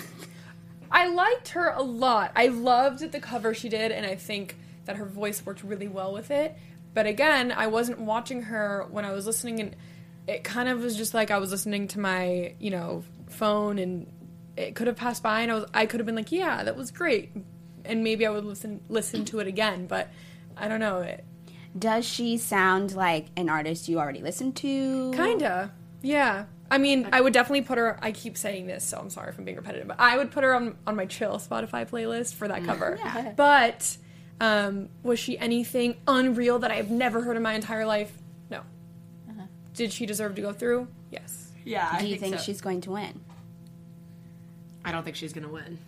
D: I liked her a lot. I loved the cover she did, and I think that her voice worked really well with it. But again, I wasn't watching her when I was listening, and it kind of was just like I was listening to my, you know, phone, and it could have passed by, and I was, I could have been like, yeah, that was great, and maybe I would listen listen to it again. But I don't know, it
E: Does she sound like an artist you already listened to?
D: kinda, yeah. I mean, I would definitely put her. I keep saying this, so I'm sorry if I'm being repetitive, but I would put her on on my chill Spotify playlist for that cover.
E: Yeah.
D: But um, was she anything unreal that I've never heard in my entire life? No. Did she deserve to go through? Yes.
B: yeah I
E: Do you think
B: so.
E: she's going to win?
B: I don't think she's gonna win.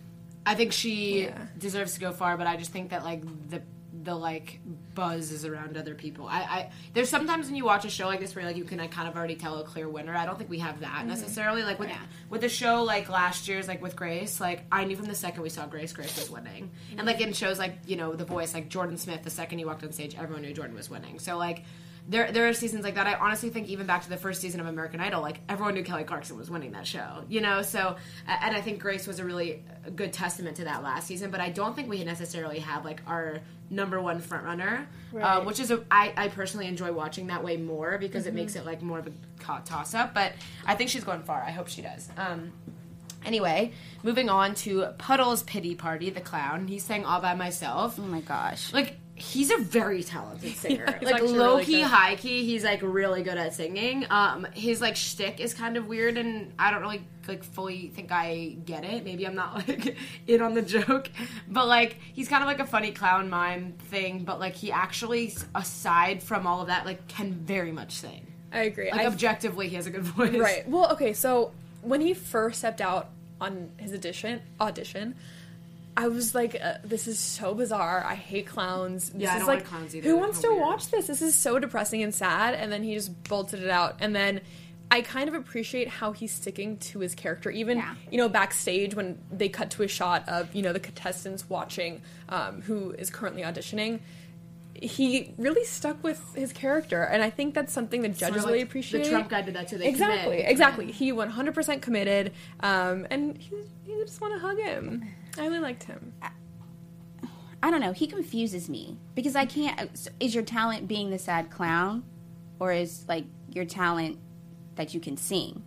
B: I think she
D: Yeah.
B: deserves to go far, but I just think that like the the like buzz is around other people. I, I there's sometimes when you watch a show like this where like you can like, kind of already tell a clear winner. I don't think we have that mm-hmm. necessarily. Like with with the show like last year's like with Grace, like I knew from the second we saw Grace, Grace was winning. And like in shows like you know The Voice, like Jordan Smith, the second he walked on stage, everyone knew Jordan was winning. So like. There there are seasons like that. I honestly think even back to the first season of American Idol, like everyone knew Kelly Clarkson was winning that show, you know. So and I think Grace was a really good testament to that last season. But I don't think we necessarily have like our number one front runner, uh, which is a I, I personally enjoy watching that way more because it makes it like more of a toss up. But I think she's going far. I hope she does. Um, Anyway, moving on to Puddles Pity Party, the clown. He sang all by myself.
E: Oh my gosh.
B: Like he's a very talented singer.
D: he's
B: like low
D: really
B: key,
D: good.
B: high key, he's like really good at singing. Um, his like shtick is kind of weird, and I don't really like fully think I get it. Maybe I'm not like in on the joke, but like he's kind of like a funny clown mime thing. But like he actually, aside from all of that, like can very much sing.
D: I agree.
B: Like
D: I
B: objectively, he has a good voice.
D: Right. Well, okay, so when he first stepped out on his audition, audition, I was like, uh, "This is so bizarre. I hate clowns. This
B: Yeah, I
D: is
B: don't
D: like,
B: like clowns either.
D: who wants to
B: weird."
D: watch this? This is so depressing and sad." And then he just bolted it out, and then. I kind of appreciate how he's sticking to his character, even
E: Yeah.
D: you know backstage when they cut to a shot of you know the contestants watching um, who is currently auditioning. He really stuck with his character, and I think that's something the
B: Sort
D: judges
B: of
D: really
B: like
D: appreciate.
B: The Trump guy did that too. They
D: Exactly,
B: commit.
D: exactly. He 100% committed, um, and he, you just want to hug him. I really liked him.
E: I don't know. He confuses me because I can't. Is your talent being the sad clown, or is like your talent that you can sing?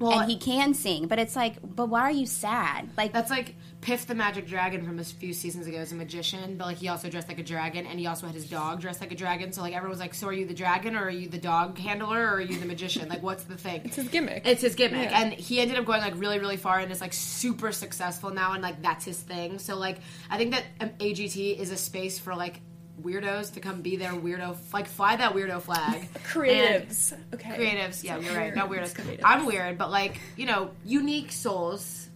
B: Well,
E: and he can sing, but it's like, but why are you sad? Like
B: That's like Piff the Magic Dragon from a few seasons ago as a magician, but like he also dressed like a dragon and he also had his dog dressed like a dragon. So like everyone was like, So are you the dragon or are you the dog handler or are you the magician? Like what's the thing? It's
D: his gimmick.
B: It's his gimmick.
D: Yeah.
B: And he ended up going like really, really far and is like super successful now and like that's his thing. So like I think that um, AGT is a space for like weirdos to come be their weirdo like fly that weirdo flag. And-
D: Creatives. okay.
B: creatives. Yeah, you're right. Not weirdos.
D: Creatives.
B: I'm weird, but like you know, unique souls.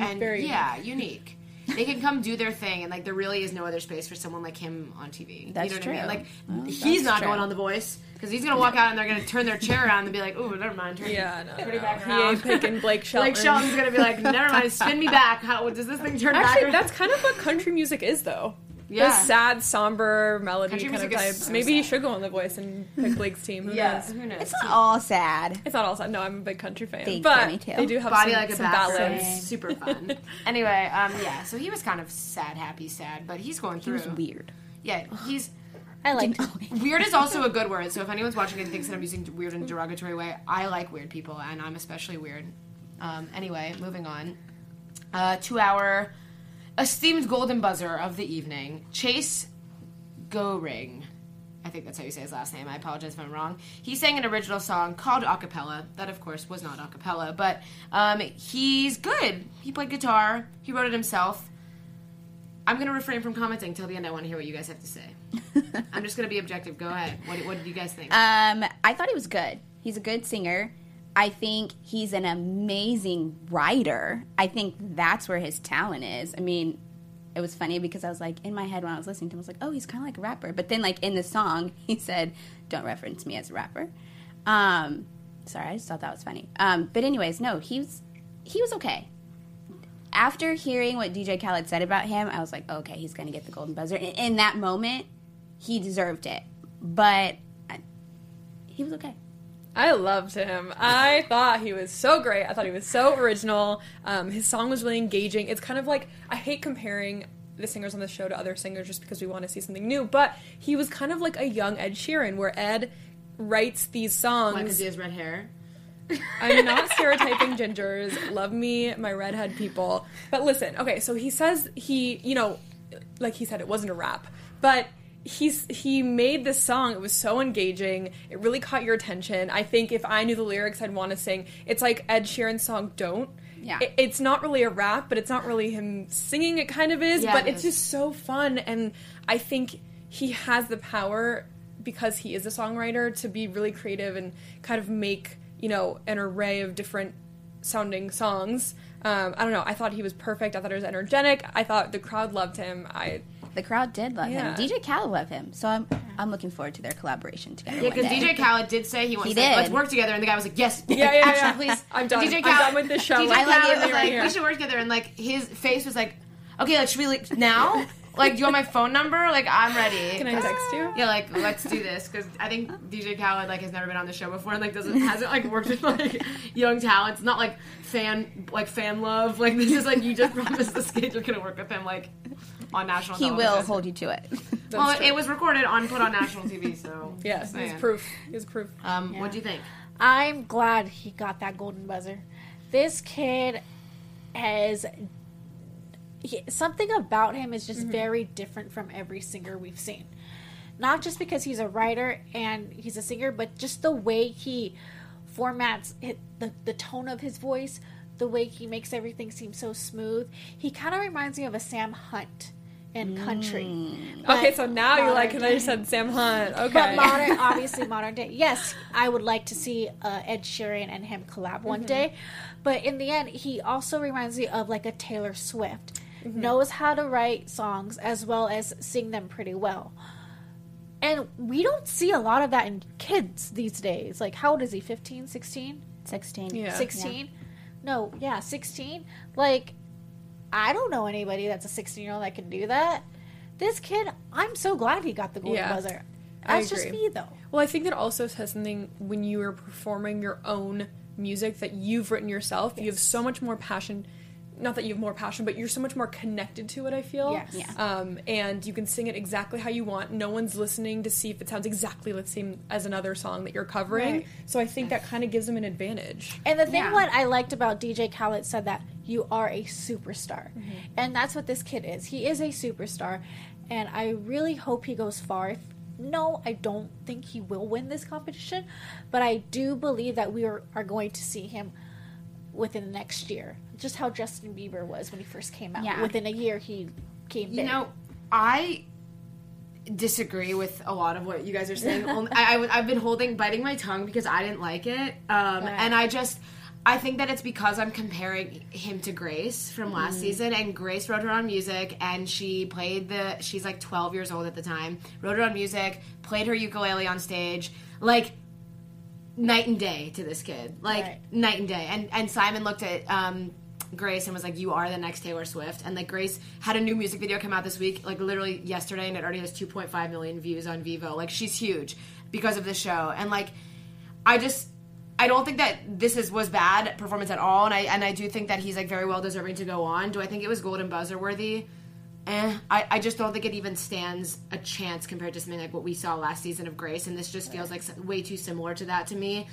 B: And
D: Very
B: yeah, unique. They can come do their thing, and like there really is no other space for someone like him on TV.
E: That's
B: you know what I mean?
E: true.
B: Like
E: Well,
B: he's not
E: true.
B: going on The Voice because he's gonna walk out and they're gonna turn their chair around and be like, "Oh, never mind." Turn,
D: Yeah, no,
B: turn it
D: no.
B: back
D: He
B: around.
D: ain't picking Blake Shelton.
B: Blake Shelton's gonna be like, "Never mind, spin me back." How does this thing turn back?
D: Actually,
B: around?
D: that's kind of what country music is, though.
B: Yeah.
D: Those sad, somber melody
B: Country
D: kind of
B: music is
D: types.
B: so
D: Maybe you should go on The Voice and pick Blake's team. Who
B: yeah.
D: knows?
B: Who knows?
E: it's not all sad.
D: It's not all sad. No, I'm a big country fan.
E: Thank
D: but
E: me too.
D: they do have
B: body
D: some,
B: like a
D: some
B: ballads.
D: ballads.
B: Super fun. anyway, um, yeah. So he was kind of sad, happy, sad, but he's going
E: He
B: through.
E: was weird.
B: Yeah, he's
F: I liked him.
B: weird is also a good word. So if anyone's watching and thinks that I'm using weird in a derogatory way, I like weird people, and I'm especially weird. Um, anyway, moving on uh, to our esteemed golden buzzer of the evening, Chase Goering. I think that's how you say his last name. I apologize if I'm wrong. He sang an original song called Acapella. That, of course, was not acapella, but um, he's good. He played guitar. He wrote it himself. I'm going to refrain from commenting till the end. I want to hear what you guys have to say. I'm just going to be objective. Go ahead. What, what did you guys think?
E: Um, I thought he was good. He's a good singer. I think he's an amazing writer. I think that's where his talent is. I mean, it was funny because I was like in my head when I was listening to him, I was like, oh, he's kind of like a rapper. But then, like in the song, he said, "Don't reference me as a rapper." Um, sorry, I just thought that was funny. Um, but anyways, no, he was he was okay. After hearing what DJ Khaled said about him, I was like, okay, he's gonna get the golden buzzer. In, in that moment, he deserved it. But I, he was okay.
D: I loved him. I thought he was so great. I thought he was so original. Um, his song was really engaging. It's kind of like I hate comparing the singers on the show to other singers just because we want to see something new. But he was kind of like a young Ed Sheeran, where Ed writes these songs. Why?
B: because he has red hair.
D: I'm not stereotyping gingers. Love me, my redhead people. But listen, okay, so he says he, you know, like he said, it wasn't a rap, but he's he made this song. It was so engaging. It really caught your attention. I think if I knew the lyrics, I'd want to sing. It's like Ed Sheeran's song "Don't."
E: Yeah.
D: It- it's not really a rap, but it's not really him singing. It kind of is,
B: Yeah,
D: but
B: it
D: it's
B: is.
D: just so fun, and I think he has the power because he is a songwriter to be really creative and kind of make you know an array of different sounding songs. Um, I don't know. I thought he was perfect. I thought he was energetic. I thought the crowd loved him. I
E: The crowd did love
D: Yeah.
E: him. DJ Khaled loved him. So I'm I'm looking forward to their collaboration together.
B: Yeah, because. DJ Khaled did say he wants
E: He
B: to let's work together, and the guy was like, "Yes,
D: Yeah, yeah,
B: action,
D: yeah.
B: please."
D: I'm done.
B: DJ
D: I'm done with this show.
B: DJ
D: I
E: like
B: Khaled
E: you
B: was like, "We should work together," and like his face was like, "Okay, like should we like now?" Like, do you want my phone number? Like, I'm ready.
D: Can I text you?
B: Yeah, like let's do this because I think DJ Khaled like has never been on the show before and like doesn't hasn't like worked with like young talents. Not like fan like fan love. Like this is like you just promised this kid you're gonna work with him like on national.
E: He
B: television.
E: will hold you to it.
B: Well,
D: true.
B: it was recorded on put on national TV, so
D: Yeah,
B: just
D: it's proof. It's proof.
B: Um, what do you think?
F: I'm glad he got that golden buzzer. This kid has he, something about him is just very different from every singer we've seen. Not just because he's a writer and he's a singer, but just the way he formats it, the the tone of his voice, the way he makes everything seem so smooth. He kind of reminds me of a Sam Hunt in country.
D: Okay, so now you like
F: modern
D: it. I
F: day.
D: said Sam Hunt. Okay.
F: But modern, obviously modern day. Yes, I would like to see uh, Ed Sheeran and him collab one
D: Mm-hmm.
F: day. But in the end, he also reminds me of like a Taylor Swift.
D: Mm-hmm.
F: Knows how to write songs as well as sing them pretty well. And we don't see a lot of that in kids these days. Like, how old is he? 15, 16?
E: 16.
D: Yeah.
F: 16? No, yeah, 16. Like, I don't know anybody that's a 16 year old that can do that. This kid, I'm so glad he got the golden
D: Yeah,
F: buzzer. That's just me, though.
D: Well, I think that also says something when you are performing your own music that you've written yourself. You have so much more passion. Not that you have more passion, but you're so much more connected to it. I feel.
F: Yes.
E: Yeah.
D: Um, and you can sing it exactly how you want. No one's listening to see if it sounds exactly the same as another song that you're covering.
F: Right.
D: So I think that kind of gives them an advantage.
F: And the thing
E: Yeah.
F: what I liked about DJ Khaled said that you are a superstar. And that's what this kid is. He is a superstar. And I really hope he goes far. If- No, I don't think he will win this competition, but I do believe that we are, are going to see him within the next year. Just how Justin Bieber was when he first came out.
E: Yeah.
F: Within a year, he came
B: You
F: big.
B: know, I disagree with a lot of what you guys are saying. I, I, have been holding, biting my tongue because I didn't like it. Um,
F: Right.
B: And I just, I think that it's because I'm comparing him to Grace from
F: Mm.
B: last season. And Grace wrote her own music and she played the, she's like 12 years old at the time, wrote her own music, played her ukulele on stage. Like, night and day to this kid like
F: Right.
B: night and day and and simon looked at um grace and was like you are the next taylor swift and like grace had a new music video come out this week like literally yesterday and it already has 2.5 million views on Vevo like she's huge because of the show and like i just I don't think that this is was bad performance at all, and I and I do think that he's like very well deserving to go on. Do I think it was golden buzzer worthy? Eh, I, I just don't think it even stands a chance compared to something like what we saw last season of Grace, and this just feels like way too similar to that to me.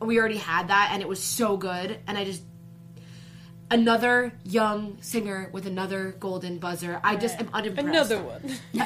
B: We already had that, and it was so good, and I just another young singer with another golden buzzer. I just am unimpressed.
D: Another one.
B: so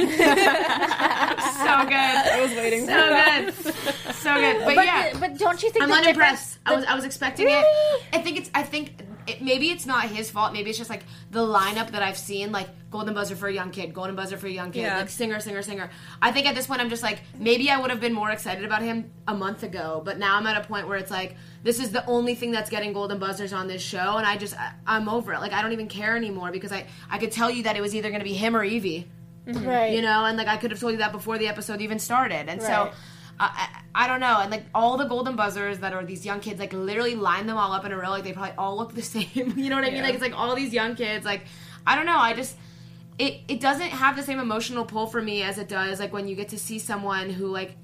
B: good.
D: I was waiting for
B: So good, so good. But,
F: But,
B: yeah,
F: but don't you think
B: I'm unimpressed.
F: difference-
B: I was I was expecting
F: Really?
B: it. I think it's I think it, maybe it's not his fault. Maybe it's just like the lineup that I've seen, like golden buzzer for a young kid, golden buzzer for a young kid,
D: Yeah.
B: like singer, singer, singer. I think at this point I'm just like maybe I would have been more excited about him a month ago, but now I'm at a point where it's like this is the only thing that's getting golden buzzers on this show, and I just I, I'm over it. Like I don't even care anymore because I I could tell you that it was either going to be him or Evie mm-hmm.
F: right?
B: you know and like i could have told you that before the episode even started and so
F: Right.
B: I, I, I don't know. And like all the golden buzzers that are these young kids like literally line them all up in a row. Like they probably all look the same. You know what i mean? Like it's like all these young kids. Like i don't know. I just it, it doesn't have the same emotional pull for me as it does like when you get to see someone who like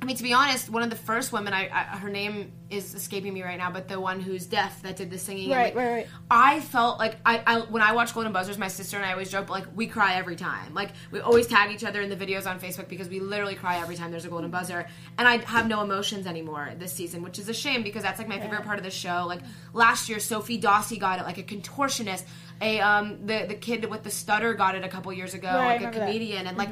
B: I mean, to be honest, one of the first women, I, I her name is escaping me right now, but the one who's deaf that did the singing.
F: Right,
B: like,
F: right, right.
B: I felt like I, I when I watch Golden Buzzers, my sister and I always joke, but, like we cry every time. Like we always tag each other in the videos on Facebook because we literally cry every time there's a Golden Buzzer, and I have no emotions anymore this season, which is a shame because that's like my favorite part of the show. Like last year, Sofie Dossi got it, like a contortionist. A um the the kid with the stutter got it a couple years ago, like a
F: remember that.
B: comedian, and like.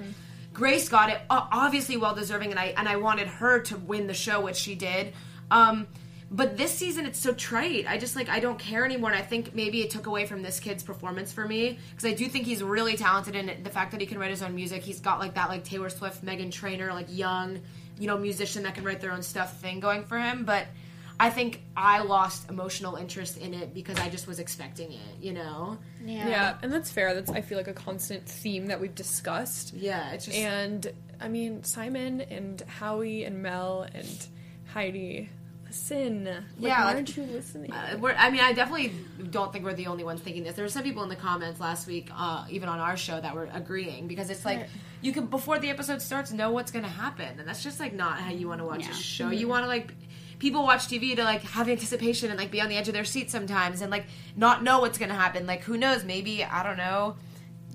B: Grace got it, obviously well deserving, and I and I wanted her to win the show, which she did. Um, but this season, it's so trite. I just like I don't care anymore, and I think maybe it took away from this kid's performance for me because I do think he's really talented, and the fact that he can write his own music, he's got like that like Taylor Swift, Meghan Trainor, like young, you know, musician that can write their own stuff thing going for him. But I think I lost emotional interest in it because I just was expecting it, you know.
F: Yeah.
D: Yeah, and that's fair. That's I feel like a constant theme that we've discussed.
B: Yeah, it's just
D: And I mean, Simon and Howie and Mel and Heidi. listen. Like,
B: Yeah,
D: why
B: like-
D: aren't you listening?
B: Uh, we're, I mean, I definitely don't think we're the only ones thinking this. There were some people in the comments last week, uh, even on our show, that were agreeing because it's like you can before the episode starts know what's going to happen, and that's just like not how you want to watch
E: Yeah.
B: a show. You want to like people watch TV to like have anticipation and like be on the edge of their seat sometimes and like not know what's going to happen. Like who knows? Maybe I don't know.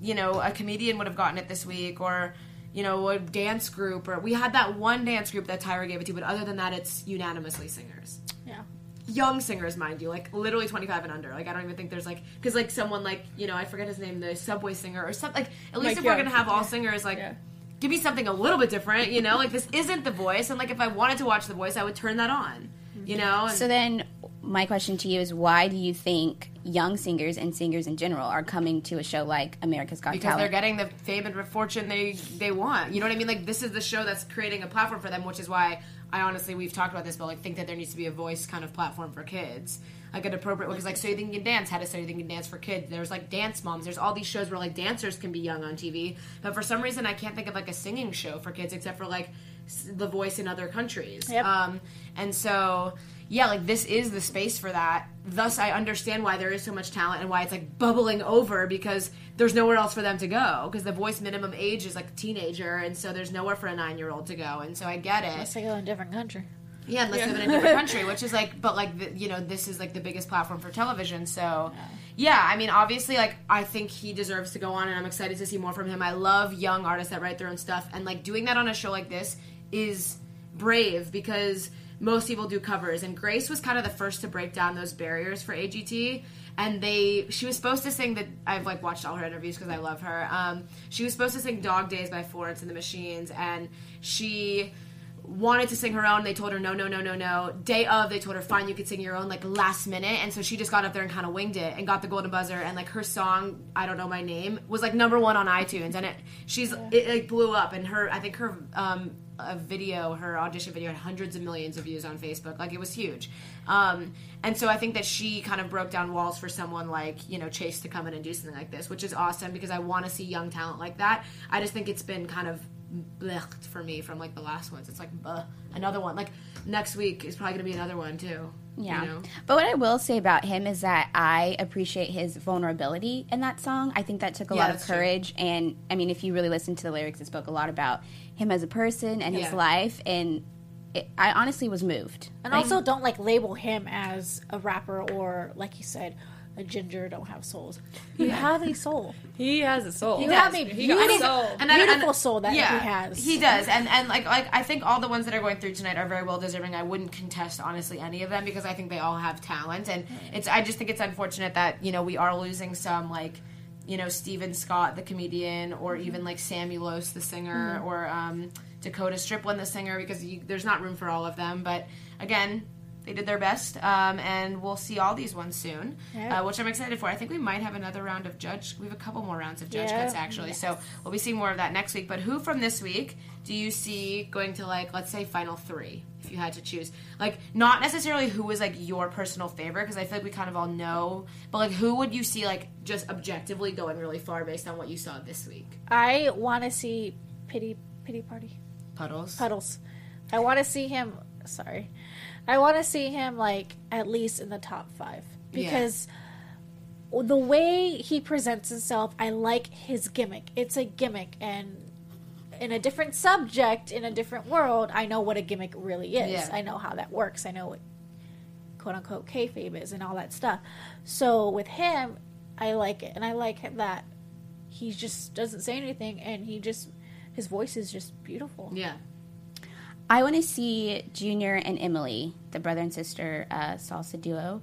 B: You know, a comedian would have gotten it this week, or you know, a dance group, or we had that one dance group that Tyra gave it to, but other than that, it's unanimously singers
F: Yeah.
B: young singers, mind you, like literally 25 and under. Like I don't even think there's like because like someone like you know I forget his name, the Subway singer or something. Like at least
D: Mike
B: if we're gonna have all singers, like
D: Yeah.
B: Give me something a little bit different. You know, like this isn't The Voice, and like if I wanted to watch The Voice, I would turn that on. You know, and
E: So then, my question to you is, why do you think young singers and singers in general are coming to a show like America's Got
B: because they're getting the fame and fortune they they want. You know what I mean? Like this is the show that's creating a platform for them, which is why I honestly we've talked about this, but like think that there needs to be a voice kind of platform for kids, like an appropriate one. because like so you think you can dance, how to so you think you can dance for kids. There's like dance moms. There's all these shows where like dancers can be young on TV, but for some reason I can't think of like a singing show for kids except for like the voice in other countries.
F: Yep.
B: Um, and so yeah, like this is the space for that. Thus, I understand why there is so much talent and why it's like bubbling over because there's nowhere else for them to go. Because the voice minimum age is like a teenager, and so there's nowhere for a nine year old to go. And so I get it.
F: Unless they go in a different country.
B: Yeah, unless they live in a different country, which is like, but like, the, you know, this is like the biggest platform for television. So, yeah, I mean, obviously, like, I think he deserves to go on, and I'm excited to see more from him. I love young artists that write their own stuff, and like doing that on a show like this is brave because most people do covers, and Grace was kind of the first to break down those barriers for AGT. And they, she was supposed to sing that. I've like watched all her interviews because I love her. Um, she was supposed to sing "Dog Days" by Florence and the Machines, and she wanted to sing her own. They told her no, no, no, no, no. Day of, they told her fine, you could sing your own like last minute, and so she just got up there and kind of winged it and got the golden buzzer. And like her song, I don't know my name, was like number one on iTunes, and it she's it like blew up. And her, I think her um a video, her audition video had hundreds of millions of views on Facebook. Like it was huge. Um, and so I think that she kind of broke down walls for someone like, you know, Chase to come in and do something like this, which is awesome because I want to see young talent like that. I just think it's been kind of blech for me from like the last ones. It's like bleh, another one. Like next week is probably going to be another one too.
E: Yeah.
B: You know?
E: But what I will say about him is that I appreciate his vulnerability in that song. I think that took a
B: Yeah,
E: lot of
B: that's true.
E: courage. And I mean, if you really listen to the lyrics, it spoke a lot about him as a person and his
B: Yeah.
E: life. And it, I honestly was moved.
F: And
E: Like,
F: also, don't like label him as a rapper or, like you said, a ginger don't have souls. You have a soul.
D: He has a soul.
F: You
B: does.
F: have a
D: He
F: beautiful,
D: soul.
B: And I-
F: beautiful
B: and-
F: soul that
B: yeah,
F: he has.
B: He does, and and like like I think all the ones that are going through tonight are very well deserving. I wouldn't contest honestly any of them because I think they all have talent, and it's I just think it's unfortunate that you know we are losing some like you know Steven Scott the comedian or even like Samuelos the singer or um, Dakota Striplin the singer because you, there's not room for all of them. But again. They did their best, um, and we'll see all these ones soon,
F: Yeah.
B: uh, which I'm excited for. I think we might have another round of judge. We have a couple more rounds of judge
F: Yeah.
B: cuts actually, so we'll be seeing more of that next week. But who from this week do you see going to like, let's say, final three, if you had to choose? Like, not necessarily who was like your personal favorite, because I feel like we kind of all know, but like, who would you see like just objectively going really far based on what you saw this week?
F: I want to see Pity Pity Party
B: Puddles.
F: Puddles. I want to see him. Sorry, I want to see him like at least in the top five because the way he presents himself, I like his gimmick. It's a gimmick, and in a different subject, in a different world, I know what a gimmick really is.
B: Yeah.
F: I know how that works. I know what quote unquote kayfabe is and all that stuff. So with him, I like it, and I like that he just doesn't say anything, and he just his voice is just beautiful.
B: Yeah.
E: I want to see Junior and Emily, the brother and sister uh, salsa duo,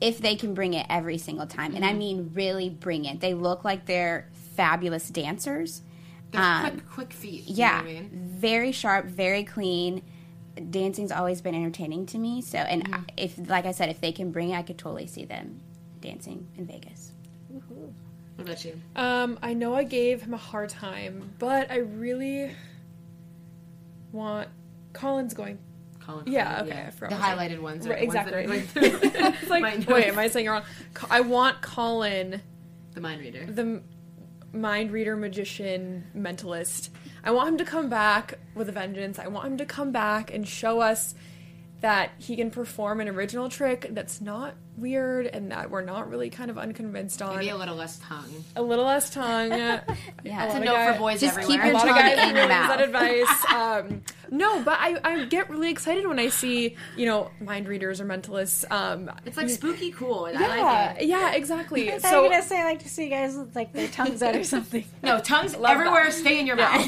E: if they can bring it every single time. And I
B: Mm-hmm.
E: mean, really bring it. They look like they're fabulous dancers.
B: They're
E: Um,
B: quick, quick feet. you know
E: Yeah,
B: what I mean?
E: very sharp, very clean. Dancing's always been entertaining to me. So, and
B: Mm-hmm.
E: I if, like I said, if they can bring it, I could totally see them dancing in Vegas.
B: What about you?
D: Um, I know I gave him a hard time, but I really want Colin's going.
B: Colin
D: Yeah,
B: Farrell,
D: okay, forgot
B: The highlighted ones. Are
D: Right,
B: the ones that
D: exactly.
B: are going through
D: It's like, wait, am I saying it wrong? Co- I want Colin,
B: the mind reader.
D: the m- mind reader, magician, mentalist. I want him to come back with a vengeance. I want him to come back and show us that he can perform an original trick that's not weird and that we're not really kind of unconvinced on.
B: Maybe a little less tongue.
D: A little less tongue.
E: Yeah.
D: A
B: It's a note
D: guy-
B: for boys
E: Just keep
B: everywhere.
D: a
E: your
D: lot of
E: tongue
D: guys
E: in your
D: really use
E: mouth.
D: that advice. Um, no, but I, I get really excited when I see you know mind readers or mentalists. Um,
B: It's like spooky cool. and I
D: yeah,
B: like it.
D: yeah, exactly.
F: I
D: so
F: thought you were gonna say I like to see guys with like their tongues out or something.
B: No, tongues
D: Love
B: everywhere.
D: that.
B: Stay in your mouth.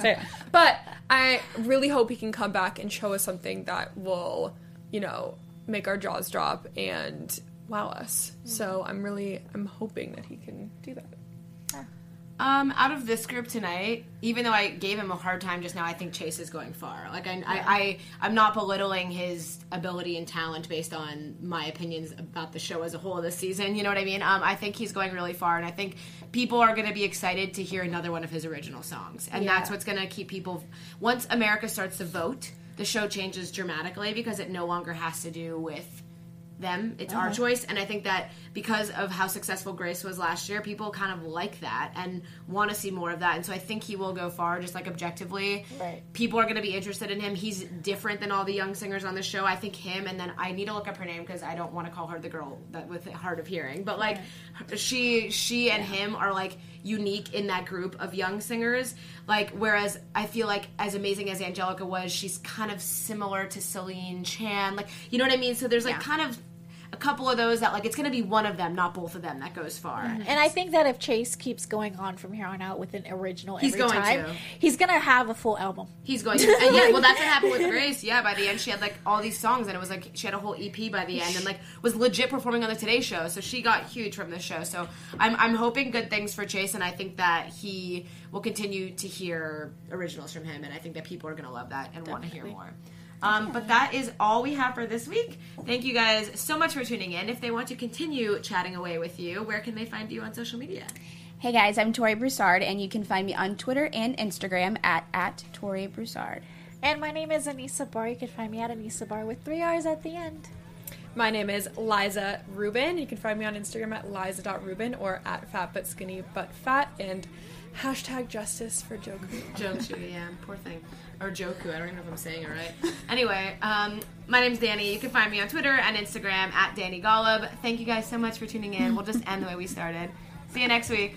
D: So, but I really hope he can come back and show us something that will, you know, make our jaws drop and wow us. So I'm really, I'm hoping that he can do that.
B: Um, out of this group tonight, even though I gave him a hard time just now, I think Chase is going far. Like I, I, I I'm not belittling his ability and talent based on my opinions about the show as a whole this season. You know what I mean? Um, I think he's going really far, and I think people are going to be excited to hear another one of his original songs, and that's what's going to keep people. Once America starts to vote, the show changes dramatically because it no longer has to do with them. It's our oh. choice. And I think that because of how successful Grace was last year, people kind of like that and want to see more of that. And so I think he will go far, just like objectively.
F: Right.
B: People are going to be interested in him. He's different than all the young singers on the show. I think him, and then I need to look up her name because I don't want to call her the girl that with hard of hearing. But like, she, she and him are like unique in that group of young singers. Like, whereas I feel like as amazing as Angelica was, she's kind of similar to Celine Chan. Like, you know what I mean? So there's like
E: Yeah.
B: kind of a couple of those that like it's going to be one of them, not both of them, that goes far. Mm-hmm.
F: And I think that if Chase keeps going on from here on out with an original
B: He's
F: every
B: going
F: time,
B: to.
F: he's gonna have a full album.
B: He's going to, and yeah, well, that's what happened with Grace. Yeah, by the end, she had like all these songs, and it was like she had a whole EP by the end, and like was legit performing on the Today Show. So she got huge from this show. So I'm I'm hoping good things for Chase, and I think that he will continue to hear originals from him, and I think that people are going to love that and want to hear more. Um, but that is all we have for this week. Thank you guys so much for tuning in. If they want to continue chatting away with you, where can they find you on social media?
E: Hey guys, I'm Tori Broussard, and you can find me on Twitter and Instagram at, at Tori Broussard.
F: And my name is Anissa Barr. You can find me at Anissa Barr with three R's at the end.
D: My name is Liza Ruben. You can find me on Instagram at liza.ruben or at fat but skinny but fat and hashtag justice for Joker.
B: Joku, yeah, poor thing. Or Joku, I don't even know if I'm saying it right. Anyway, um, my name's Dani. You can find me on Twitter and Instagram at Dani Golub. Thank you guys so much for tuning in. We'll just end the way we started. See you next week.